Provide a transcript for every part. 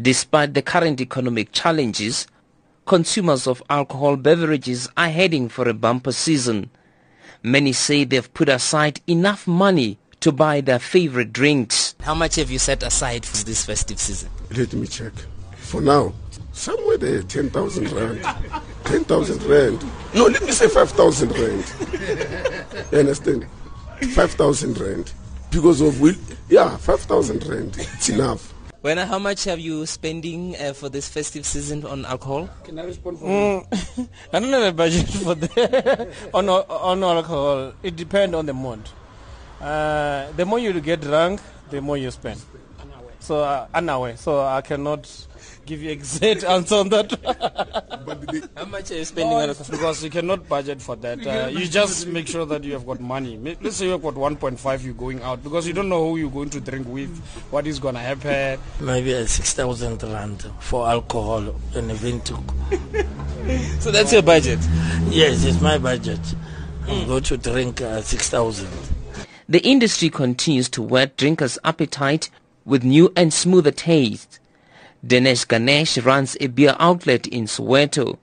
Despite the current economic challenges, consumers of alcohol beverages are heading for a bumper season. Many say they've put aside enough money to buy their favorite drinks. How much have you set aside for this festive season? Let me check. For now, somewhere there, 10,000 rand. 10,000 rand. No, let me say 5,000 rand. You understand? 5,000 rand. Because of, will, yeah, 5,000 rand. It's enough. When, how much have you spending uh, for this festive season on alcohol? Can I respond for mm, I don't have a budget for that on, on alcohol. It depends on the month. Uh, the more you get drunk, the more you spend. So uh, anyway, so I cannot give you exact answer on that. How much are you spending on it? Because you cannot budget for that. Uh, you just make sure that you have got money. Let's say you have got 1.5, you're going out because you don't know who you're going to drink with, what is going to happen. Maybe a 6,000 rand for alcohol and a vintuk. so that's your budget? Yes, it's my budget. I'm mm. going to drink uh, 6,000. The industry continues to whet drinkers' appetite with new and smoother taste. Dinesh Ganesh runs a beer outlet in Soweto.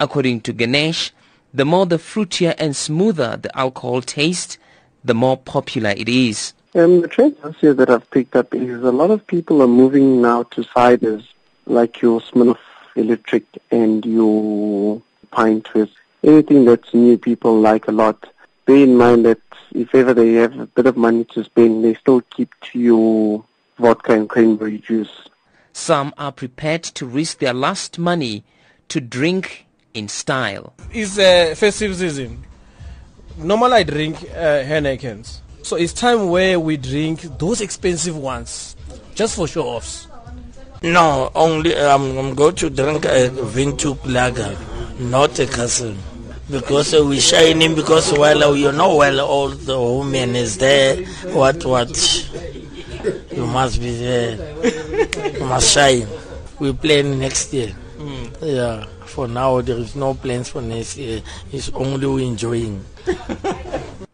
According to Ganesh, the more the fruitier and smoother the alcohol taste, the more popular it is. Um, the trend this year that I've picked up is a lot of people are moving now to ciders like your Smirnoff Electric and your Pine Twist. Anything that's new people like a lot. Bear in mind that if ever they have a bit of money to spend, they still keep to your vodka and cranberry juice. Some are prepared to risk their last money to drink in style. It's a festive season. Normally I drink uh, Heinekens. So it's time where we drink those expensive ones just for show offs. No, only um, I'm going to drink a Windhoek lager, not a castle. Because uh, we shining because well you know well all the women is there what what you must be there. You must shine. We plan next year. Mm. Yeah. For now, there is no plans for next year. It's only enjoying.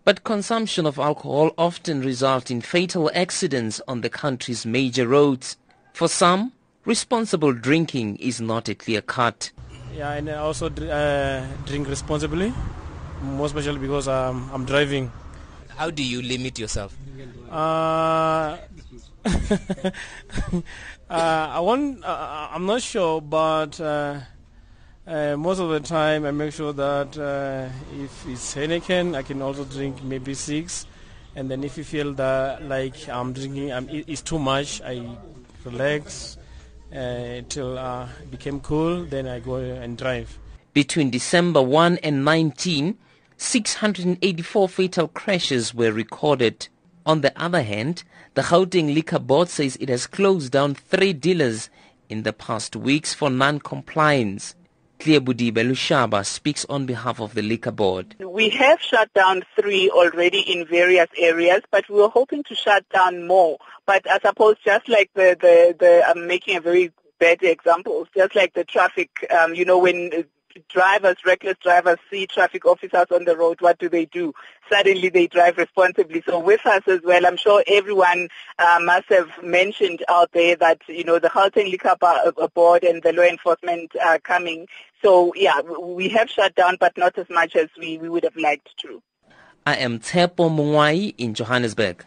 But consumption of alcohol often results in fatal accidents on the country's major roads. For some, responsible drinking is not a clear cut. Yeah, and I also uh, drink responsibly, more especially because um, I'm driving. How do you limit yourself? Uh, uh, I want. Uh, I'm not sure, but uh, uh, most of the time I make sure that uh, if it's Heineken, I can also drink maybe six, and then if you feel that like I'm drinking, I'm, it's too much, I relax until uh, it became cool. Then I go and drive. Between December 1 and 19, 684 fatal crashes were recorded. On the other hand, the Gauteng Liquor Board says it has closed down three dealers in the past weeks for non-compliance. Clear Budibe Lushaba speaks on behalf of the Liquor Board. We have shut down three already in various areas, but we were hoping to shut down more. But I suppose just like the, the, the I'm making a very bad example, just like the traffic, um, you know, when drivers, reckless drivers see traffic officers on the road, what do they do? Suddenly they drive responsibly. So with us as well, I'm sure everyone uh, must have mentioned out there that, you know, the Gauteng Liquor uh, Board and the law enforcement are coming. So yeah, we have shut down, but not as much as we, we would have liked to. I am Tshepo Mongoai in Johannesburg.